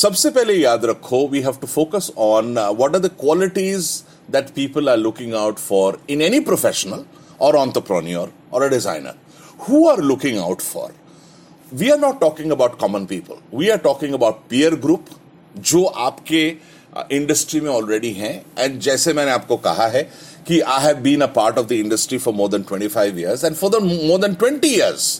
सबसे पहले याद रखो we have to focus on what are the qualities that people are looking out for in any professional और entrepreneur और a designer who are looking out for we are not talking about common people we are talking about peer group जो आपके industry में already हैं. And जैसे मैंने आपको कहा है कि I have been a part of the industry for more than 25 years. And for the more than 20 years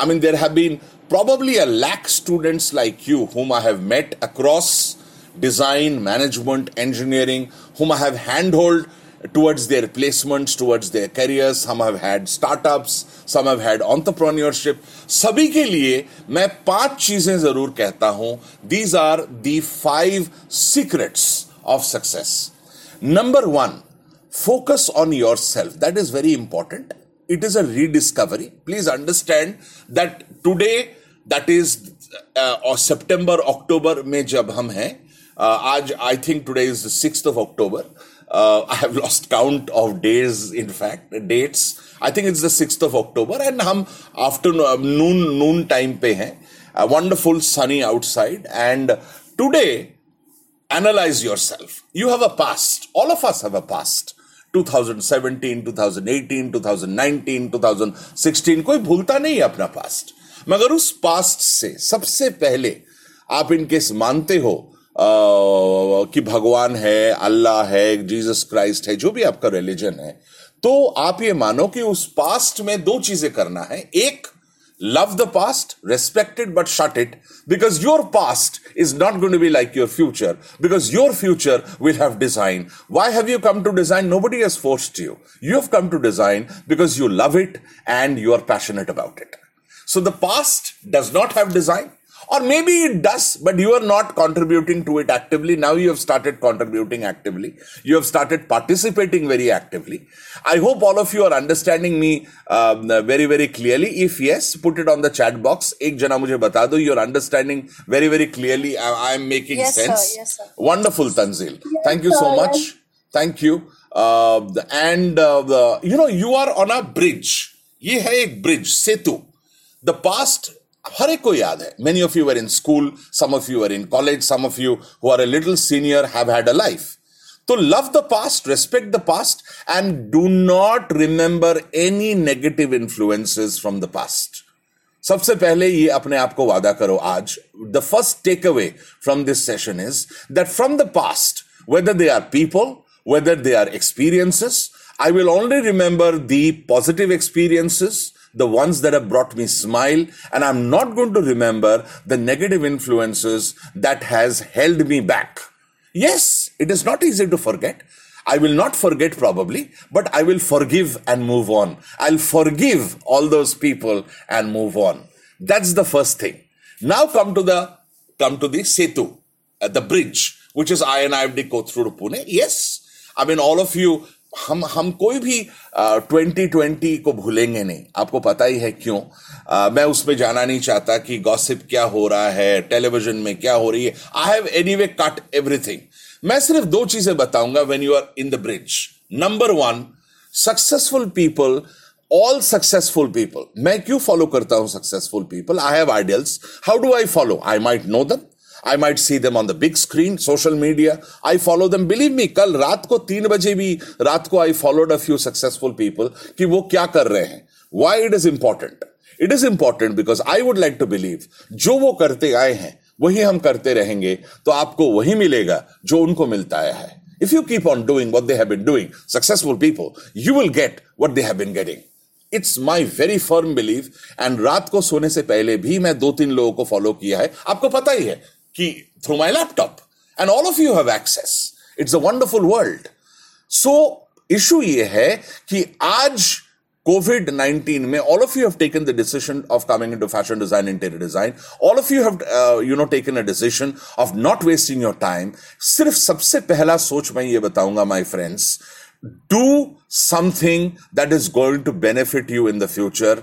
I mean there have been probably a lakh students like you whom i have met across design management engineering whom i have handhold towards their placements towards their careers some have had startups some have had entrepreneurship सभी के लिए मैं पांच चीजें जरूर कहता हूं these are the five secrets of success number one focus on yourself that is very important it is a rediscovery please understand that today that is और सितंबर अक्टूबर में जब हम हैं uh, आज I think today is six of October I have lost count of days in fact dates I think it's the six of October and हम afternoon noon time पे हैं. Wonderful sunny outside and today analyse yourself you have a past all of us have a past 2017, 2018, 2019, 2016 कोई भूलता नहीं है अपना past मगर उस पास्ट से सबसे पहले आप इनके मानते हो आ, कि भगवान है अल्लाह है जीसस क्राइस्ट है जो भी आपका रिलीजन है तो आप ये मानो कि उस पास्ट में दो चीज़ें करना है। एक love the past respected but shut it because your past is not going to be like your future because your future will have design why have you come to design nobody has forced you you have come to design because you love it and you are passionate about it So the past does not have design. Or maybe it does, but you are not contributing to it actively. Now you have started contributing actively. You have started participating very actively. I hope all of you are understanding me um, very, very clearly. If yes, put it on the chat box. Ek jana mujhe bata do. You're understanding very, very clearly. I, am making yes, sense. Sir, yes, sir. Wonderful, Tanzil. Yes, Thank you so much. Thank you. Uh, and uh, the, you know, you are on a bridge. ये है एक bridge सेतु the past हर एक को याद है। Many of you are in school some of you are in college some of you who are a little senior have had a life तो love the past respect the past and do not remember any negative influences from the past सबसे पहले ये अपने आप को वादा करो आज। The first take away from this session is that from the past whether they are people whether they are experiences I will only remember the positive experiences the ones that have brought me smile and i'm not going to remember the negative influences that has held me back yes it is not easy to forget I will not forget probably, but I will forgive and move on. I'll forgive all those people and move on. That's the first thing. Now come to the come to the setu, uh, the bridge, which is INIFD Kothur Pune. Yes, I mean all of you हम हम कोई भी twenty twenty को भूलेंगे नहीं। आपको पता ही है क्यों? आ, मैं उसमें जाना नहीं चाहता कि गॉसिप क्या हो रहा है टेलीविज़न में क्या हो रही है। I have anyway cut everything मैं सिर्फ़ दो चीज़ें बताऊँगा when you are in the bridge number one successful people all successful people मैं क्यों फॉलो करता हूँ successful people I have ideals how do I follow I might know them I might see them on the big screen social media I follow them believe me कल रात को तीन बजे भी, रात को I followed a few successful people कि वो क्या कर रहे हैं। Why it is important it is important because I would like to believe जो वो करते आए हैं, वही हम करते रहेंगे तो आपको वही मिलेगा जो उनको मिलता आया है। If you keep on doing what they have been doing successful people you will get what they have been getting it's my very firm believe and रात को सोने से पहले भी मैं दो तीन लोगों को फॉलो किया है। आपको पता ही है कि through my laptop and all of you have access it's a wonderful world so issue ये है कि आज COVID 19 में all of you have taken the decision of coming into fashion design, interior design. All of you have, uh, you know, taken a decision of not wasting your time. सिर्फ़ सबसे पहला सोच मैं ये बताऊँगा, my friends, do something that is going to benefit you in the future.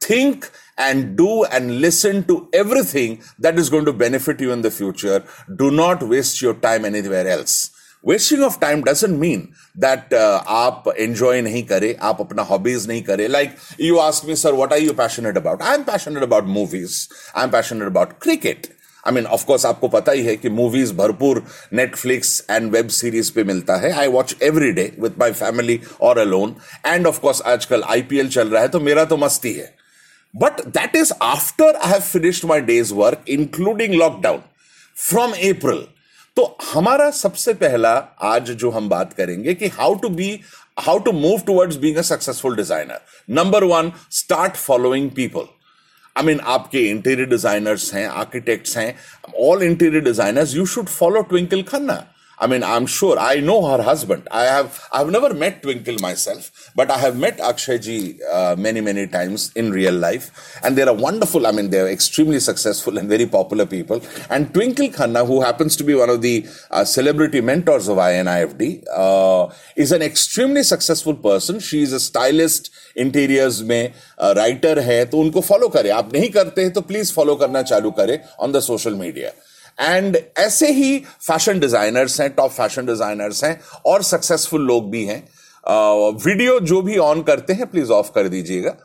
Think and do and listen to everything that is going to benefit you in the future. Do not waste your time anywhere else. Wasting of time doesn't mean that uh, आप enjoy नहीं करे आप अपना hobbies नहीं करे like you ask me sir what are you passionate about I'm passionate about movies I'm passionate about cricket I mean of course आपको पता ही है कि मूवीज़ भरपूर नेटफ्लिक्स एंड वेब सीरीज़ पे मिलता है I watch every day with my family और अलोन एंड ऑफकोर्स आजकल आईपीएल चल रहा है तो मेरा तो मस्ती है but that is after I have finished my day's work including lockdown from April तो हमारा सबसे पहला आज जो हम बात करेंगे कि how to be how to move towards being a successful designer number one start following people I mean आपके इंटीरियर डिजाइनर्स हैं आर्किटेक्ट्स हैं all interior designers you should follow Twinkle Khanna I mean, I'm sure I know her husband. I have I've never met Twinkle myself, but I have met Akshay ji uh, many many times in real life, and they're a wonderful. I mean, they're extremely successful and very popular people. And Twinkle Khanna, who happens to be one of the uh, celebrity mentors of INIFD, uh, is an extremely successful person. She is a stylist, interiors में writer है तो उनको follow करें आप नहीं करते हैं तो प्लीज फॉलो करना चालू करें on the social media And ऐसे ही फ़ैशन डिजाइनर्स हैं टॉप फ़ैशन डिजाइनर्स हैं और सक्सेसफुल लोग भी हैं। वीडियो uh, जो भी ऑन करते हैं प्लीज़ ऑफ़ कर दीजिएगा।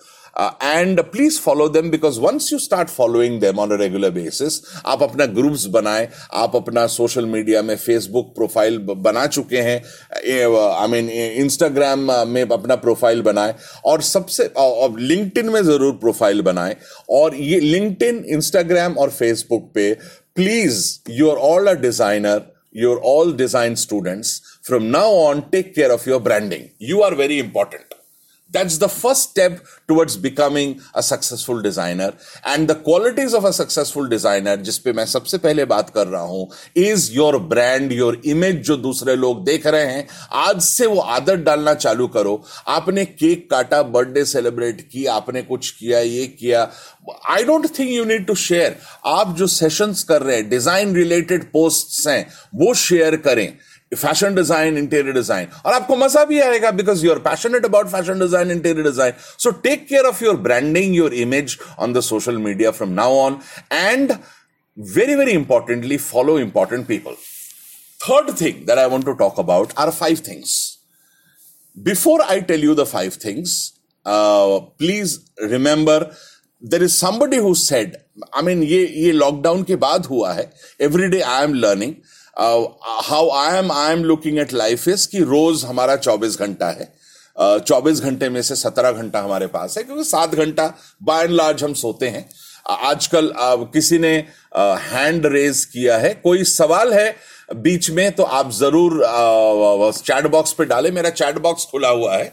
And please follow them because once you start following them on a regular basis आप अपना ग्रुप्स बनाए आप अपना सोशल मीडिया में फेसबुक प्रोफ़ाइल बना चुके हैं। आई मीन इंस्टाग्राम में अपना प्रोफ़ाइल बनाए। और सबसे लिंक्डइन में ज़रूर प्रोफ़ाइल बनाए। और ये लिंक्डइन इंस्टाग्राम और फेसबुक पे please, you're all a designer. You're all design students. From now on, take care of your branding. You are very important. That's the first step towards becoming a successful designer. And the qualities of a successful designer, जिस पे मैं सबसे पहले बात कर रहा हूँ, is your brand, your image जो दूसरे लोग देख रहे हैं, आज से वो आदत डालना चालू करो. आपने केक काटा, बर्थडे सेलिब्रेट की, आपने कुछ किया, ये किया. I don't think you need to share. आप जो सेशंस कर रहे हैं, डिज़ाइन रिलेटेड पोस्ट्स हैं, वो शेयर करें. फ़ैशन डिज़ाइन इंटीरियर डिज़ाइन और आपको मज़ा भी आएगा because you are passionate about fashion design interior design so take care of your branding your image on the social media from now on and very very importantly follow important people third thing that I want to talk about are five things before I tell you the five things please remember there is somebody who said I mean ये ये lockdown के बाद हुआ है every day I am learning how I am I am looking at life is कि रोज हमारा चौबीस घंटा है। चौबीस uh, घंटे में से सत्रह घंटा हमारे पास है क्योंकि सात घंटा बाय एंड लार्ज हम सोते हैं। आजकल uh, किसी ने हैंड uh, रेज किया है। कोई सवाल है बीच में तो आप ज़रूर चैट बॉक्स पे डालें। मेरा चैट बॉक्स खुला हुआ है।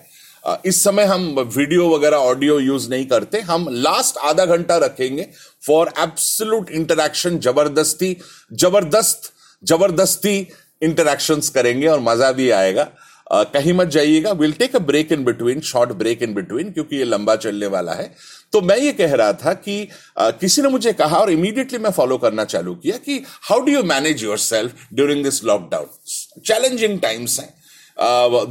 इस समय हम वीडियो वगैरह ऑडियो यूज़ नहीं करते। हम लास्ट आधा घंटा रखेंगे फॉर एब्सोल्यूट इंटरेक्शन ज़बरदस्ती। ज़बरदस्त ज़बरदस्ती इंटरेक्शंस करेंगे और मज़ा भी आएगा। uh, कहीं मत जाइएगा। Will take a break in between short break in between क्योंकि ये लंबा चलने वाला है। तो मैं ये कह रहा था कि uh, किसी ने मुझे कहा और इमीडिएटली मैं फॉलो करना चालू किया कि how do you manage your self during this lockdown challenging times हैं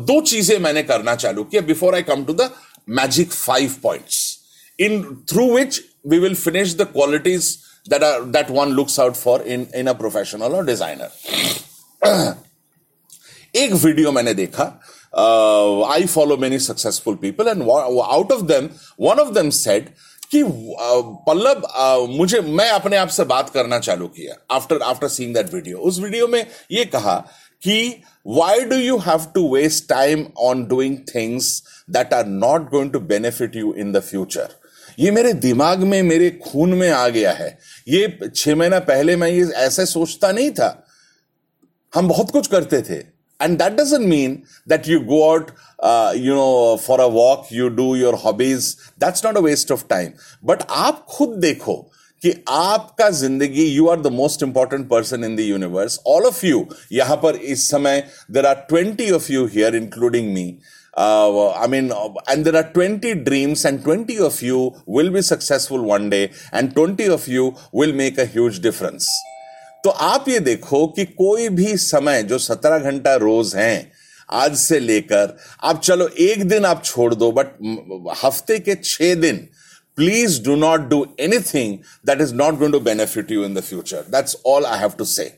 दो चीज़ें मैंने करना चालू किया before I come to the magic five points in through which we will finish the qualities that are that one looks out for in in a professional or designer. एक video मैंने देखा I follow many successful people and out of them one of them said कि Pallav uh, मुझे मैं अपने आप से बात करना चालू किया after after seeing that video उस वीडियो में ये कहा कि why do you have to waste time on doing things that are not going to benefit you in the future ये मेरे दिमाग में, मेरे खून में आ गया है। ये छह महीना पहले मैं ये ऐसे सोचता नहीं था। हम बहुत कुछ करते थे। And that doesn't mean that you go out you know for a walk you do your hobbies that's not a waste of time but आप खुद देखो कि आपका ज़िंदगी you are the most important person in the universe all of you यहाँ पर इस समय there are twenty of you here including me uh, I mean, uh, and there are 20 dreams, and 20 of you will be successful one day, and 20 of you will make a huge difference. तो आप ये देखो कि कोई भी समय जो सत्रह घंटा रोज हैं आज से लेकर आप चलो एक दिन आप छोड़ दो बट हफ़्ते के छह दिन please do not do anything that is not going to benefit you in the future that's all I have to say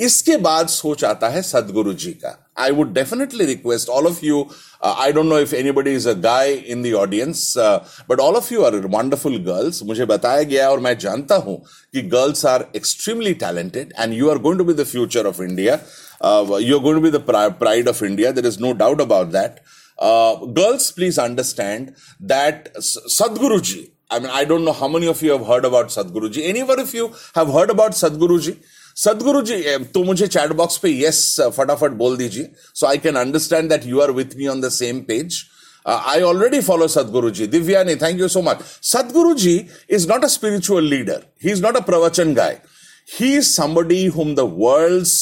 इसके बाद सोच आता है सदगुरु जी का। I would definitely request all of you I don't know if anybody is a guy in the audience but all of you are wonderful girls मुझे बताया गया और मैं जानता हूँ कि girls are extremely talented and you are going to be the future of India you are going to be the pride of India there is no doubt about that girls please understand that Sadhguru ji I mean I don't know how many of you have heard about Sadhguru ji anyway if you have heard about Sadhguru ji Sadhguru जी तो मुझे chat box पे yes फटाफट बोल दीजिए so I can understand that you are with me on the same page I already follow Sadhguru ji Divya ने thank you so much Sadhguru ji is not a spiritual leader he is not a प्रवचन guy he is somebody whom the world's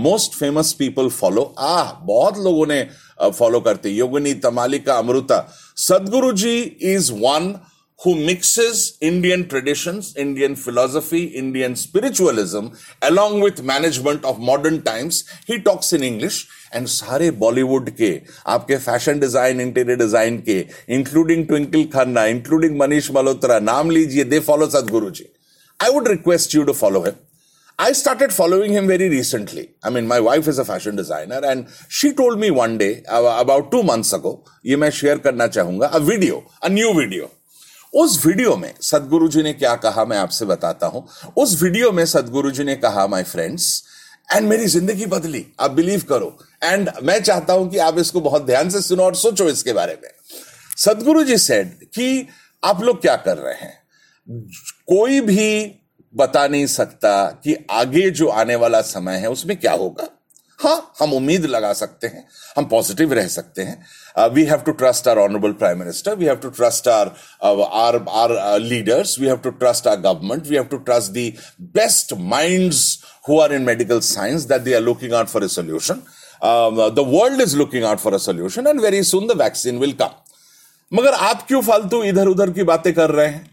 most famous people follow आ बहुत लोगों ने follow uh, करते Yogini Tamalika Amrita Sadhguru ji is one who mixes Indian traditions, Indian philosophy, Indian spiritualism, along with management of modern times. He talks in English and सारे बॉलीवुड के आपके fashion design interior design के including Twinkle Khanna including Manish Malhotra नाम लीजिए they follow Sadhguru ji I would request you to follow him I started following him very recently. I mean, my wife is a fashion designer and she told me one day, about two months ago, ये मैं share करना चाहूंगा, a video, a new video. उस video में सदगुरु जी ने क्या कहा मैं आपसे बताता हूँ। उस वीडियो में सदगुरु जी ने कहा माय फ्रेंड्स एंड मेरी ज़िंदगी बदली। आप बिलीव करो। एंड मैं चाहता हूँ कि आप इसको बहुत ध्यान से सुनो और सोचो इसके बारे में। सदगुरु जी सेड कि आप लोग क्या कर रहे हैं? कोई भी बता नहीं सकता कि आगे जो आने वाला समय है, उसमें क्या होगा। हाँ हम उम्मीद लगा सकते हैं, हम पॉजिटिव रह सकते हैं We have to trust our honourable prime minister we have to trust our our our leaders we have to trust our government we have to trust the best minds who are in medical science that they are looking out for a solution. Um, the world is looking out for a solution and very soon the vaccine will come. मगर आप क्यों फालतू इधर उधर की बातें कर रहे हैं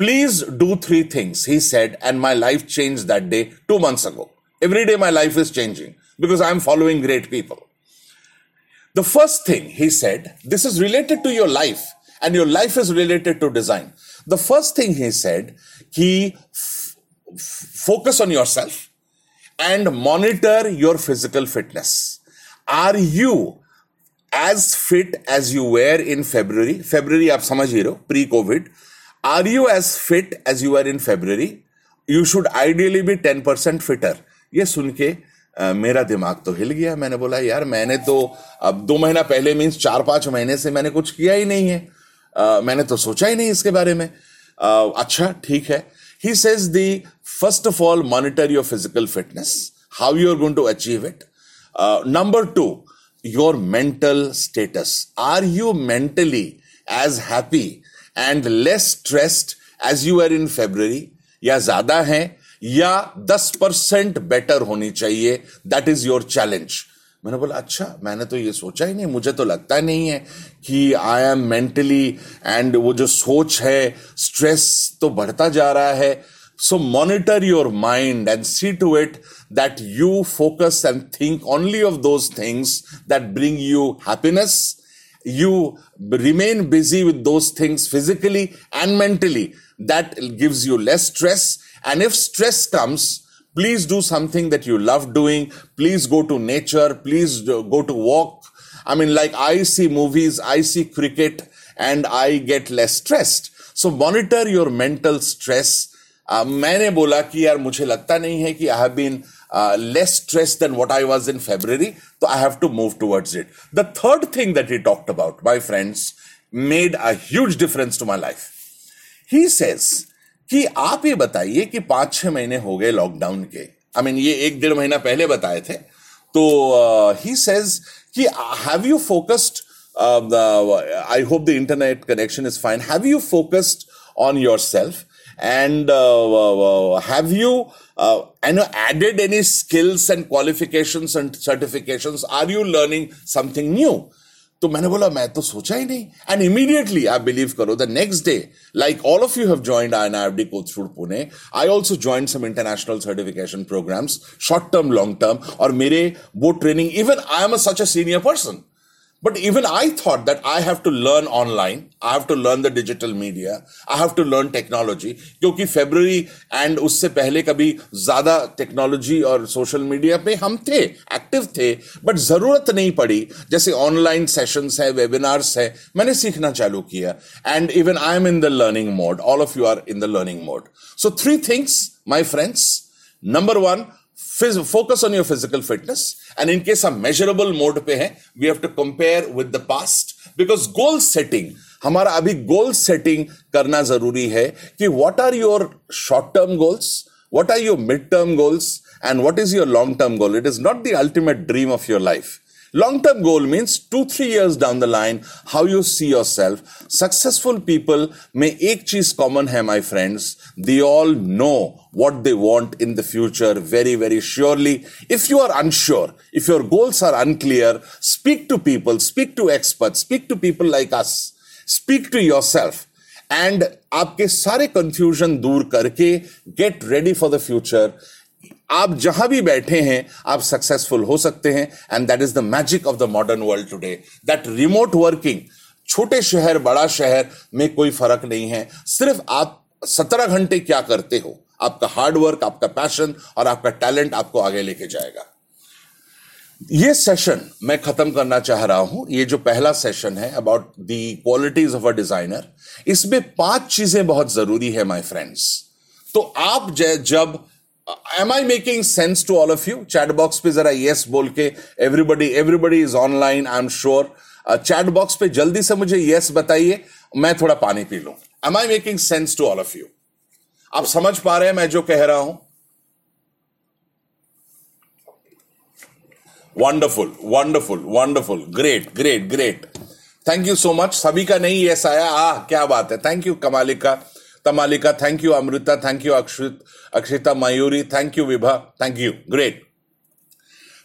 please do three things he said and my life change that day two months ago every day my life is changing because I'm following great people. The first thing he said, this is related to your life, and your life is related to design. The first thing he said, he f- focus on yourself and monitor your physical fitness. Are you as fit as you were in February? February, आप समझ ही रहो, pre-COVID. Are you as fit as you were in February? You should ideally be 10% fitter. ये सुन के मेरा दिमाग तो हिल गया। मैंने बोला, यार, मैंने तो अब दो महीना पहले मीन्स चार पाँच महीने से मैंने कुछ किया ही नहीं है। मैंने तो सोचा ही नहीं इसके बारे में। अच्छा ठीक है। He says the first of all monitor your physical fitness how you are going to achieve it number two your mental status are you mentally as happy and less stressed as you are in February या ज़्यादा है या दस percent better होनी चाहिए। That is your challenge मैंने बोला अच्छा मैंने तो ये सोचा ही नहीं, मुझे तो लगता ही नहीं है कि आई एम मेंटली एंड वो जो सोच है स्ट्रेस तो बढ़ता जा रहा है। So monitor your mind and see to it that you focus and think only of those things that bring you happiness you remain busy with those things physically and mentally. That gives you less stress. and if stress comes, please do something that you love doing. Please go to nature. Please go to walk. I mean, like I see movies, I see cricket, and I get less stressed. So monitor your mental stress. Uh, मैंने बोला कि यार मुझे लगता नहीं है कि I have been less stressed than what I was in February, so I have to move towards it. The third thing that he talked about, my friends, made a huge difference to my life. He says कि आप ये बताइए कि पाँच छह महीने हो गए लॉकडाउन के। आई मीन ये एक डेढ़ महीना पहले बताए थे। तो uh, ही सेज कि have you focused I hope the internet connection is fine have you focused on your self and have you an added any skills and qualification and certification are you learning something new तो मैंने बोला, मैं तो सोचा ही नहीं. And immediately I believe करो the next day like all of you have joined I N I D coach food Pune I also join some international certification programs short term long term और मेरे वो training even I am such a senior person But even I thought that I have to learn online. I have to learn the digital media. I have to learn technology. क्योंकि February and उससे पहले कभी ज़्यादा technology और social media पे हम थे active थे बट ज़रूरत नहीं पड़ी जैसे ऑनलाइन सेशंस है वेबिनार्स है, मैंने सीखना चालू किया and even I am in the learning mode all of you are in the learning mode so three things my friends number one focus on your physical fitness and in case हम measurable mode पे हैं we have to compare with the past because goal setting हमारा अभी goal setting करना ज़रूरी है कि what are your short term goals what are your mid term goals and what is your long term goal it is not the ultimate dream of your life Long term goal means two, three years down the line, how you see yourself. Successful people may ek cheez common hai, my friends. They all know what they want in the future very, very surely. If you are unsure, if your goals are unclear, speak to people, speak to experts, speak to people like us, speak to yourself. And आपके सारे confusion दूर करके get ready for the future आप जहाँ भी बैठे हैं, आप सक्सेसफुल हो सकते हैं and that is the magic of the modern world today that remote working छोटे शहर, बड़ा शहर में कोई फ़र्क नहीं है। सिर्फ़ आप सत्रह घंटे क्या करते हो? आपका हार्डवर्क आपका पैशन और आपका टैलेंट आपको आगे लेके जाएगा। ये सेशन मैं खत्म करना चाह रहा हूँ। ये जो पहला सेशन है about the qualities of a designer इसमें पाँच चीज़ें बहुत ज़रूरी है माय फ्रेंड्स तो आप जब am I making sense to all of you chat box पे जरा यस बोल के everybody everybody is online I am sure chat box पे जल्दी से मुझे यस बताइए, मैं थोड़ा पानी पी लू। Am I making sense to all of you आप समझ पा रहे हैं मैं जो कह रहा हूँ? Wonderful wonderful wonderful great great great thank you so much सभी का नहीं यस आया। आ क्या बात है। Thank you Kamalika. Tamalika thank you Amrita thank you Akshit Akshita Mayuri thank you Vibha thank you great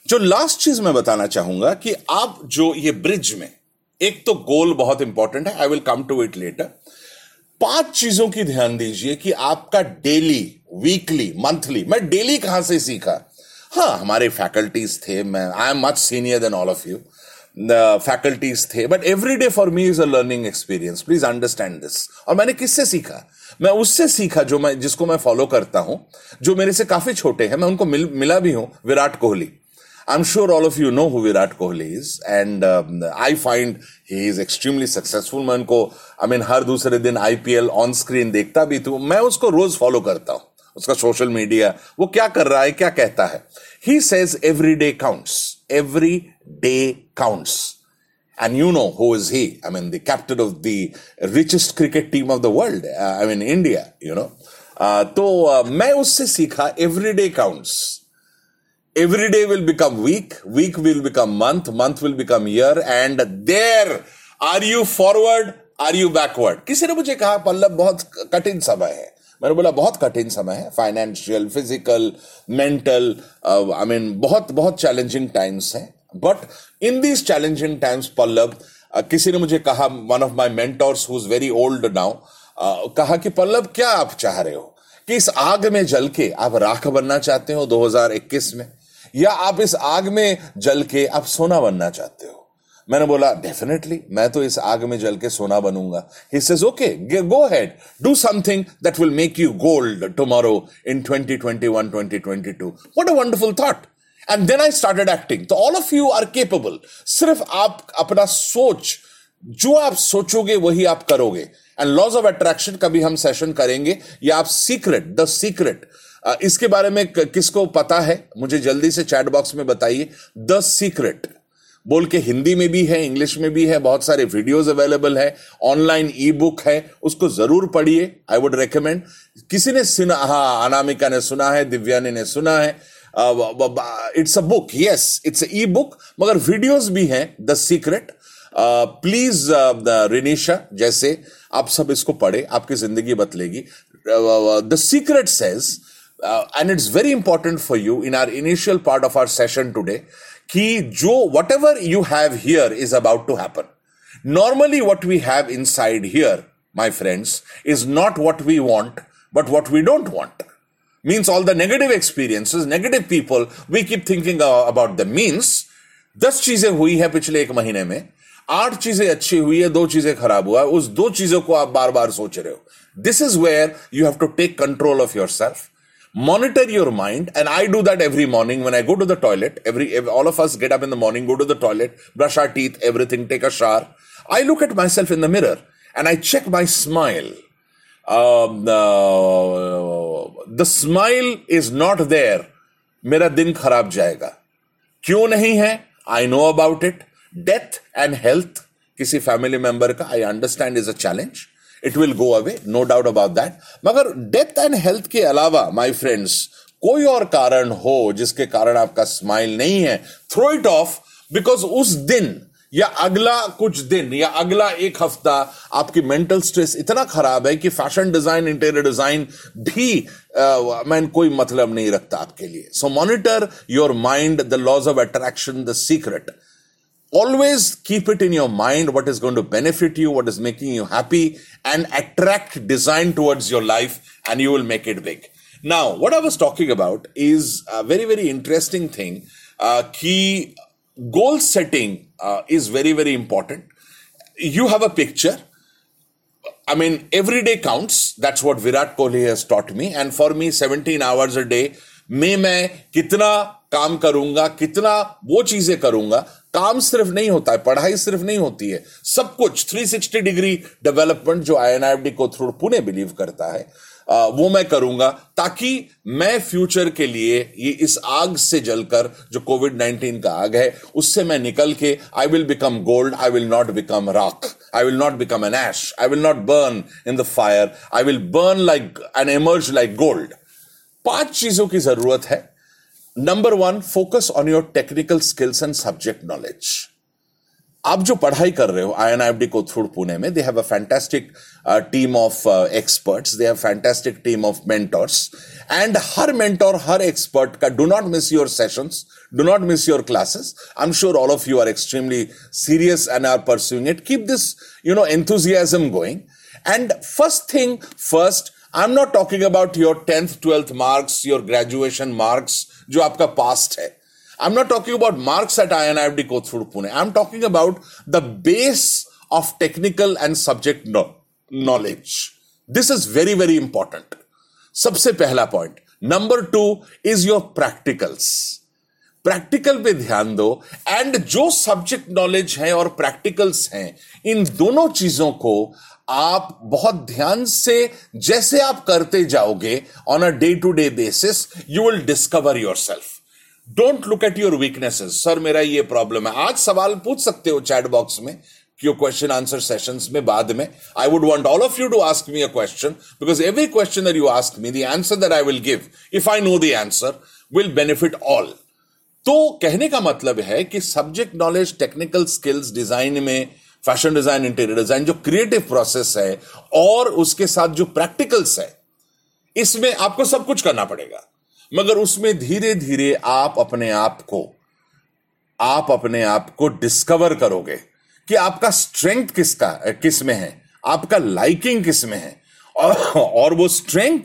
जो लास्ट चीज़ मैं बताना चाहूँगा कि आप जो ये ब्रिज में, एक तो गोल बहुत इंपॉर्टेंट है I will come to it later पाँच चीज़ों की ध्यान दीजिए कि आपका डेली वीकली मंथली मैं डेली कहाँ से सीखा? हाँ हमारे फैकल्टीज थे, मैं I am much senior than all of you faculties थे but every day for me is a learning experience please understand this और मैंने किससे सीखा? मैं उससे सीखा जो मैं जिसको मैं फॉलो करता हूँ जो मेरे से काफ़ी छोटे हैं। मैं उनको मिल, मिला भी हूँ Virat Kohli. I am sure all of you know who Virat Kohli is and I find he is extremely successful मैं उनको आई मीन हर दूसरे दिन आईपीएल ऑन स्क्रीन देखता भी थू मैं उसको रोज फॉलो करता हूँ। उसका सोशल मीडिया वो क्या कर रहा है क्या कहता है? He says every day counts every day counts And you know who is he? I mean, the captain of the richest cricket team of the world. Uh, I mean, India, you know. Uh, तो uh, मैं उससे सीखा every day counts every day will become week week will become month month will become year and there are you forward are you backward किसी ने मुझे कहा पल्लव बहुत कठिन समय है मैंने बोला बहुत कठिन समय है financial physical mental I mean बहुत बहुत चैलेंजिंग टाइम्स हैं but in these challenging times Pallav किसी ने मुझे कहा one of my mentors who very old now कहा कि पल्लव क्या आप चाह रहे हो कि इस आग में जल के आप राख बनना चाहते हो 2021 में या आप इस आग में जल के आप सोना बनना चाहते हो मैंने बोला डेफिनेटली मैं तो इस आग में जल के सोना बनूँगा ही says okay go head do something that will make you gold tomorrow in 2021 2022 what a wonderful thought and then I started acting तो all of you are capable सिर्फ़ आप अपना सोच जो आप सोचोगे वही आप करोगे एंड लॉज ऑफ़ अट्रैक्शन का भी हम सेशन करेंगे या आप सीक्रेट द सीक्रेट इसके बारे में किसको पता है मुझे जल्दी से चैट बॉक्स में बताइए द सीक्रेट बोल के हिंदी में भी है, इंग्लिश में भी है, बहुत सारे वीडियोस अवेलेबल है ऑनलाइन ई बुक है, उसको ज़रूर पढ़िए आई वुड रेकमेंड किसी ने सुना हाँ अनामिका ने सुना है, दिव्यानी ने सुना है it's a book yes it's e book मगर वीडियोस भी हैं द सीक्रेट प्लीज़ रिनीशा जैसे आप सब इसको पढ़े आपकी ज़िंदगी बदलेगी the secret says and it's very important for you in our initial part of our session today कि जो whatever you have here is about to happen normally what we have inside here my friends is not what we want but what we don't want means all the negative experiences, negative people, we keep thinking uh, about them. Means दस चीजें हुई है पिछले एक महीने में आठ चीजें अच्छी हुई है दो चीजें खराब हुआ उस दो चीजों को आप बार बार सोच रहे हो this is where you have to take control of yourself monitor your mind and i do that every morning when i go to the toilet every all of us get up in the morning go to the toilet brush our teeth everything take a shower i look at myself in the mirror and i check my smile Um, uh, the smile is not there. मेरा दिन खराब जाएगा। क्यों नहीं है? I know about it death and health किसी family member का I understand is a challenge it will go away no doubt about that मगर डेथ एंड हेल्थ के अलावा माई फ्रेंड्स कोई और कारण हो जिसके कारण आपका स्माइल नहीं है थ्रो इट ऑफ़ बिकॉज़ उस दिन या अगला कुछ दिन, या अगला एक हफ़्ता आपकी मेंटल स्ट्रेस इतना खराब है कि फ़ैशन डिज़ाइन इंटीरियर डिज़ाइन भी मैन कोई मतलब नहीं रखता आपके लिए। So monitor your mind the laws of attraction the secret always keep it in your mind what is going to benefit you what is making you happy and attract design towards your life and you will make it big now what I was talking about is a very very interesting thing की goal setting uh, is very very important you have a picture I mean, every day counts. That's what Virat Kohli has taught me. And for me, 17 hours a day, में मैं कितना काम करूँगा कितना वो चीज़ें करूँगा काम सिर्फ़ नहीं होता है पढ़ाई सिर्फ़ नहीं होती है सब कुछ 360 डिग्री डेवलपमेंट जो आई को थ्रू पुणे बिलीव करता है वो मैं करूँगा ताकि मैं फ्यूचर के लिए ये इस आग से जलकर जो कोविड 19 का आग है, उससे मैं निकल के I will become gold I will not become rock I will not become an ash I will not burn in the fire I will burn like an emerge like gold पाँच चीज़ों की ज़रूरत है। Number one focus on your technical skills and subject knowledge आप जो पढ़ाई कर रहे हो I N I D Kothrud Pune में they have a fantastic team of experts they have fantastic team of mentors and her mentor हर expert का do not miss your sessions do not miss your classes I am sure all of you are extremely serious and are pursuing it keep this you know enthusiasm going and first thing first I am not talking about your tenth twelfth marks your graduation marks जो आपका past है. Marks at I N I D Kothrud Pune I am talking about the base of technical and subject knowledge this is very very important सबसे पहला point number two is your practicals practical पे ध्यान दो and जो subject knowledge है और practicals हैं, इन दोनों चीज़ों को आप बहुत ध्यान से, जैसे आप करते जाओगे on a day to day basis you will discover yourself don't look at your weaknesses sir मेरा ये प्रॉब्लम है। आज सवाल पूछ सकते हो चैट बॉक्स में क्यों क्वेश्चन आंसर सेशन में बाद में। I would want all of you to ask me a question because every question that you ask me answer that I will give if I know the answer will benefit all तो कहने का मतलब है कि subject knowledge technical skills design में fashion design interior design जो creative process है और उसके साथ जो प्रैक्टिकल्स है, इसमें आपको सब कुछ करना पड़ेगा। मगर उसमें धीरे धीरे आप अपने आप को आप अपने आप को डिस्कवर करोगे कि आपका स्ट्रेंथ किसका किसमें है आपका लाइकिंग किसमें है। और, और वो स्ट्रेंथ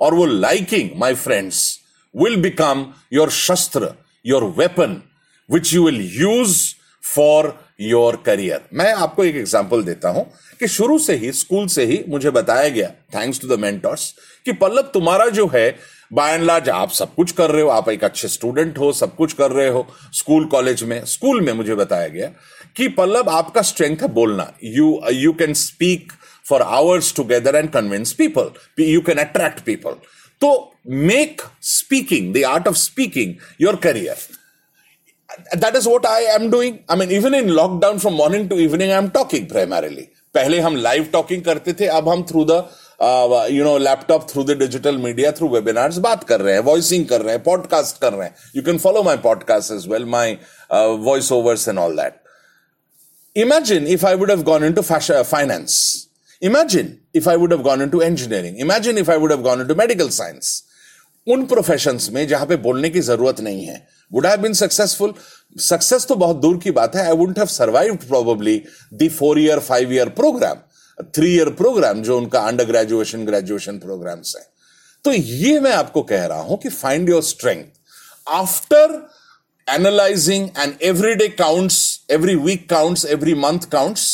और वो liking my friends will become your शस्त्र your weapon which you will use for your career मैं आपको एक एग्ज़ाम्पल देता हूँ कि शुरू से ही स्कूल से ही मुझे बताया गया थैंक्स टू द मेंटर्स कि पल्लव तुम्हारा जो है बाय एंड लार्ज आप सब कुछ कर रहे हो, आप एक अच्छे स्टूडेंट हो, सब कुछ कर रहे हो। स्कूल कॉलेज में स्कूल में मुझे बताया गया कि पल्लव, आपका स्ट्रेंथ है बोलना। You you can speak for hours together and convince people you can attract people तो make speaking the art of speaking your career that is what I am doing I mean even in lockdown from morning to evening I am talking primarily. पहले हम live talking करते थे, अब हम through the you know laptop through the digital media through webinars बात कर रहे हैं वॉइसिंग कर रहे हैं पॉडकास्ट कर रहे हैं। You can follow my podcast as well my voice overs and all that imagine if I would have gone into finance imagine if I would have gone into engineering imagine if I would have gone into medical science उन professions में जहाँ पे बोलने की ज़रूरत नहीं है। Would have been successful success तो बहुत दूर की बात है। I would have survive probably the four year five year programme three year programme जो उनका अंडर ग्रेजुएशन ग्रेजुएशन प्रोग्राम्स है। तो ये मैं आपको कह रहा हूँ कि find your strength after analyzing and every day counts, every week counts, every month counts,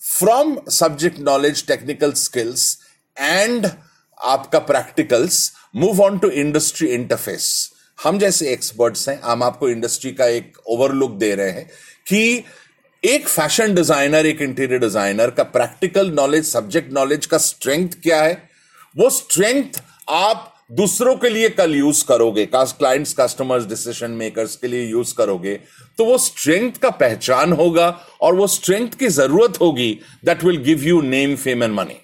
from subject knowledge, technical skills, and आपका practicals move on to industry interface हम जैसे एक्सपर्ट्स हैं, हम आपको इंडस्ट्री का एक ओवरलुक दे रहे हैं कि एक फ़ैशन डिज़ाइनर एक इंटीरियर डिज़ाइनर का प्रैक्टिकल नॉलेज सब्जेक्ट नॉलेज का स्ट्रेंथ क्या है? वो स्ट्रेंथ आप दूसरों के लिए कल यूज़ करोगे क्लाइंट्स कस्टमर्स डिसीज़न मेकर्स के लिए यूज़ करोगे तो वो स्ट्रेंथ का पहचान होगा और वो स्ट्रेंथ की ज़रूरत होगी that will give you name fame and money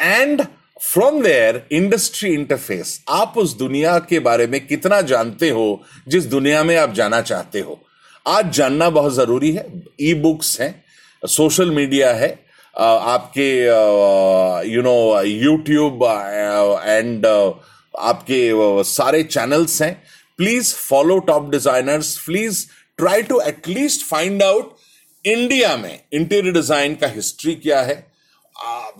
and from there industry interface आप उस दुनिया के बारे में कितना जानते हो, जिस दुनिया में आप जाना चाहते हो। आज जानना बहुत ज़रूरी है। ई बुक्स हैं सोशल मीडिया है आपके यू नो यूट्यूब एंड आपके सारे चैनल्स हैं। Please follow top designers please try to at least find out India में इंटीरियर डिज़ाइन का हिस्ट्री क्या है।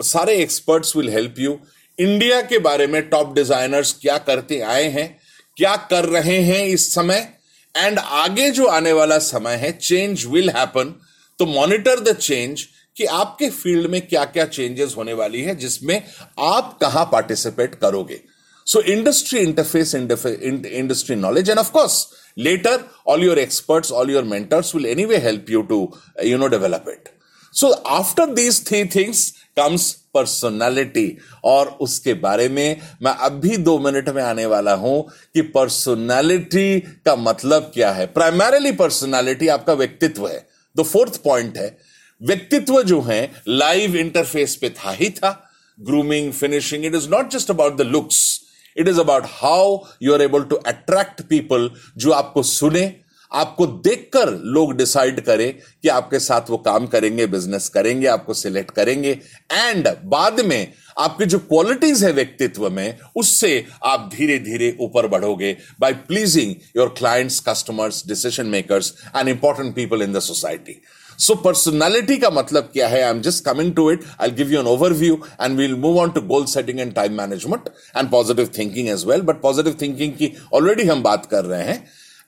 सारे experts will help you India के बारे में टॉप डिजाइनर्स क्या करते आए हैं, क्या कर रहे हैं इस समय। एंड आगे जो आने वाला समय है चेंज विल हैपन तो मॉनिटर द चेंज कि आपके फ़ील्ड में क्या क्या चेंजेस होने वाली है, जिसमें आप कहाँ पार्टिसिपेट करोगे। So industry interface industry knowledge and of course later all your experts all your mentors will anyway help you to you know develop it so after these three things comes personality और उसके बारे में मैं अभी दो minute में आने वाला हूँ कि पर्सनालिटी का मतलब क्या है। प्राइमरली पर्सनालिटी आपका व्यक्तित्व है। द फोर्थ पॉइंट है, व्यक्तित्व जो है लाइव इंटरफेस पे था ही था। Grooming finishing it is not just about the looks it is about how you are able to attract people जो आपको सुने आपको देखकर लोग डिसाइड करें कि आपके साथ वो काम करेंगे बिज़नेस करेंगे, आपको सिलेक्ट करेंगे। एंड बाद में आपकी जो क्वालिटीज है व्यक्तित्व में, उससे आप धीरे धीरे ऊपर बढ़ोगे by pleasing your clients customers decision makers and important people in the society so personality का मतलब क्या है? I am just coming to it I give you an overview and we'll move on to goal setting and time management and positive thinking as well but positive thinking की already हम बात कर रहे हैं।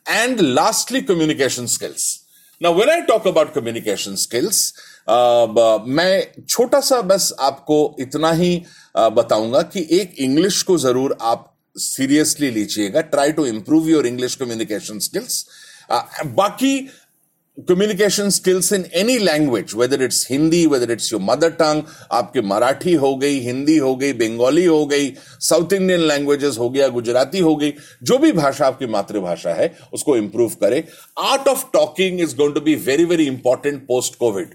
And lastly, communication skills. Now, when I talk about communication skills, मैं छोटा सा बस आपको इतना ही बताऊँगा कि एक इंग्लिश को ज़रूर आप सीरियसली लीजिएगा try to improve your English communication skills बाकी communication skills in any language whether it's Hindi whether it's your mother tongue आपके मराठी हो गई, हिंदी हो गई, बंगाली हो गई साउथ इंडियन लैंग्वेजेस हो गया, गुजराती हो गई, जो भी भाषा आपकी मातृभाषा है, उसको इंप्रूव करें। Art of talking is going to be very very important post COVID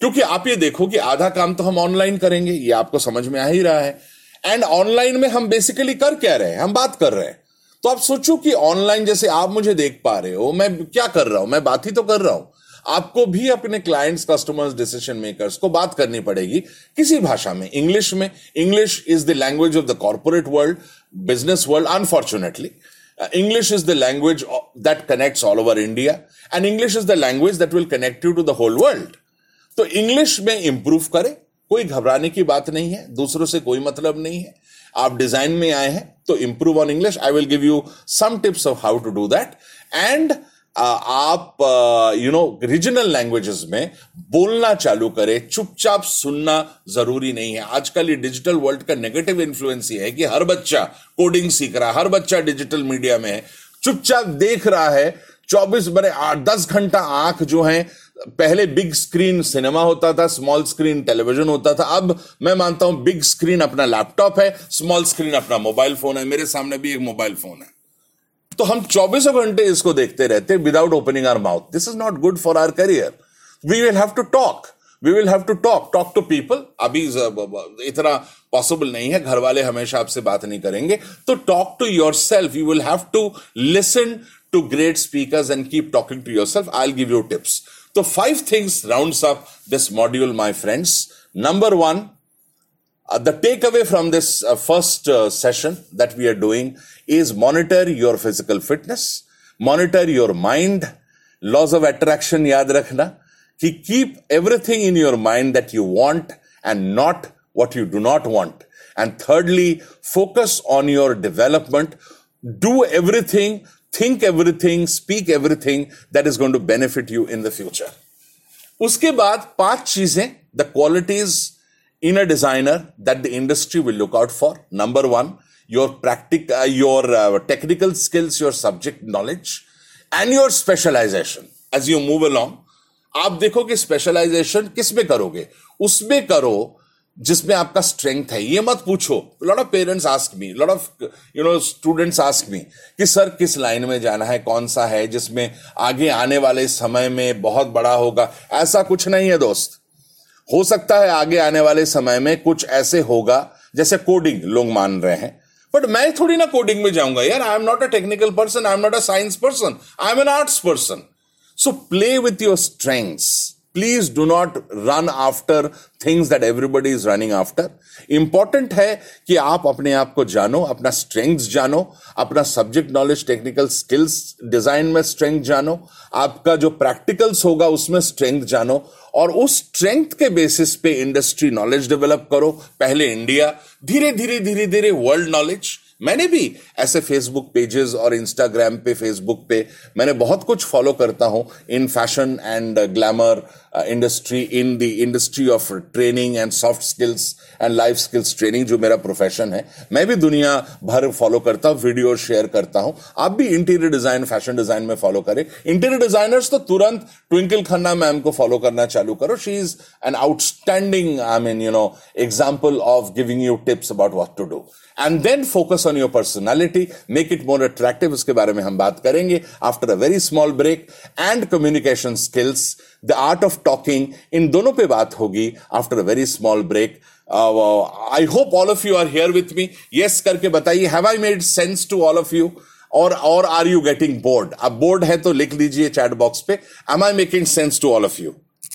क्योंकि आप ये देखो कि आधा काम तो हम ऑनलाइन करेंगे, ये आपको समझ में आ ही रहा है। एंड ऑनलाइन में हम बेसिकली कर क्या रहे हैं? हम बात कर रहे हैं। तो आप सोचो कि ऑनलाइन जैसे आप मुझे देख पा रहे हो, मैं क्या कर रहा हूँ? मैं बात ही तो कर रहा हूँ। आपको भी अपने क्लाइंट्स कस्टमर्स डिसीज़न मेकर्स को बात करनी पड़ेगी किसी भाषा में इंग्लिश में। English is the language of the corporate world business world unfortunately English is the language that connects all over India and English is the language that will connect you to the whole world तो English में improve करें, कोई घबराने की बात नहीं है, दूसरों से कोई मतलब नहीं है। आप डिज़ाइन में आए हैं तो improve on English I will give you some tips of how to do that and आप यू नो रीजनल लैंग्वेजेस में बोलना चालू करें. चुपचाप सुनना ज़रूरी नहीं है. आजकल ये डिजिटल वर्ल्ड का नेगेटिव इन्फ्लुएंस ये है कि हर बच्चा कोडिंग सीख रहा है, हर बच्चा डिजिटल मीडिया में है. चुपचाप देख रहा है. चौबीस आठ, दस घंटा आँख जो है पहले बिग स्क्रीन सिनेमा होता था स्मॉल स्क्रीन टेलीविज़न होता था। अब मैं मानता हूँ बिग स्क्रीन अपना लैपटॉप है स्मॉल स्क्रीन अपना मोबाइल फ़ोन है। मेरे सामने भी एक मोबाइल फ़ोन है। तो हम चौबीसों घंटे इसको देखते रहते without opening our mouth this is not good for our career we will have to talk we will have to talk talk to people अभी इतना पॉसिबल नहीं है। घर वाले हमेशा आपसे बात नहीं करेंगे। तो talk to yourself you will have to listen to great speaker and keep talking to yourself I give you tips So five things rounds up this module, my friends. Number one, uh, the takeaway from this uh, first uh, session that we are doing is monitor your physical fitness, monitor your mind, laws of attraction yaad rakhna, keep everything in your mind that you want and not what you do not want. And thirdly, focus on your development. Do everything think everything, speak everything that is going to benefit you in the future. उसके बाद पाँच चीज़ें the qualities in a designer that the industry will look out for number one your practical your technical skills your subject knowledge and your specialisation as you move along आप देखो कि specialisation किसमें करोगे? उसमें करो जिसमें आपका स्ट्रेंथ है, ये मत पूछो। Lot of parents ask me lot of you know students ask me कि, सर, किस लाइन में जाना है? कौन सा है जिसमें आगे आने वाले समय में बहुत बड़ा होगा? ऐसा कुछ नहीं है दोस्त। हो सकता है आगे आने वाले समय में कुछ ऐसे होगा, जैसे कोडिंग लोग मान रहे हैं। बट मैं थोड़ी ना कोडिंग में जाऊँगा। यार I am not a technical person I am not a science person I am an arts person so play with your strengths please do not run after things that everybody is running after important है कि आप अपने आप को जानो, अपना strength जानो, अपना subject knowledge technical skills design में स्ट्रेंथ जानो, आपका जो प्रैक्टिकल्स होगा उसमें स्ट्रेंथ जानो और उस स्ट्रेंथ के बेसिस पे इंडस्ट्री नॉलेज डेवलप करो। पहले इंडिया धीरे धीरे धीरे धीरे वर्ल्ड नॉलेज मैंने भी ऐसे फेसबुक पेजेस और इंस्टाग्राम पे फेसबुक पे मैंने बहुत कुछ फॉलो करता हूँ in fashion and glamour industry in the industry of training and soft skills and life skills training जो मेरा प्रोफेशन है। मैं भी दुनिया भर फॉलो करता हूँ वीडियो शेयर करता हूँ। आप भी इंटीरियर डिज़ाइन फ़ैशन डिज़ाइन में फॉलो करें। इंटीरियर डिजाइनर्स तो तुरंत ट्विंकल खन्ना मैम को फॉलो करना चालू करो। She is an outstanding I mean you know example of giving you tips about what to do and then focus on your personality make it more attractive उसके बारे में हम बात करेंगे after a very small break and communication skills the art of talking in दोनों पे बात होगी after a very small break I hope all of you are here with me yes करके बताइए have I made sense to all of you और और are you getting bored अब bored है तो लिख लीजिए चैट बॉक्स पे am I making sense to all of you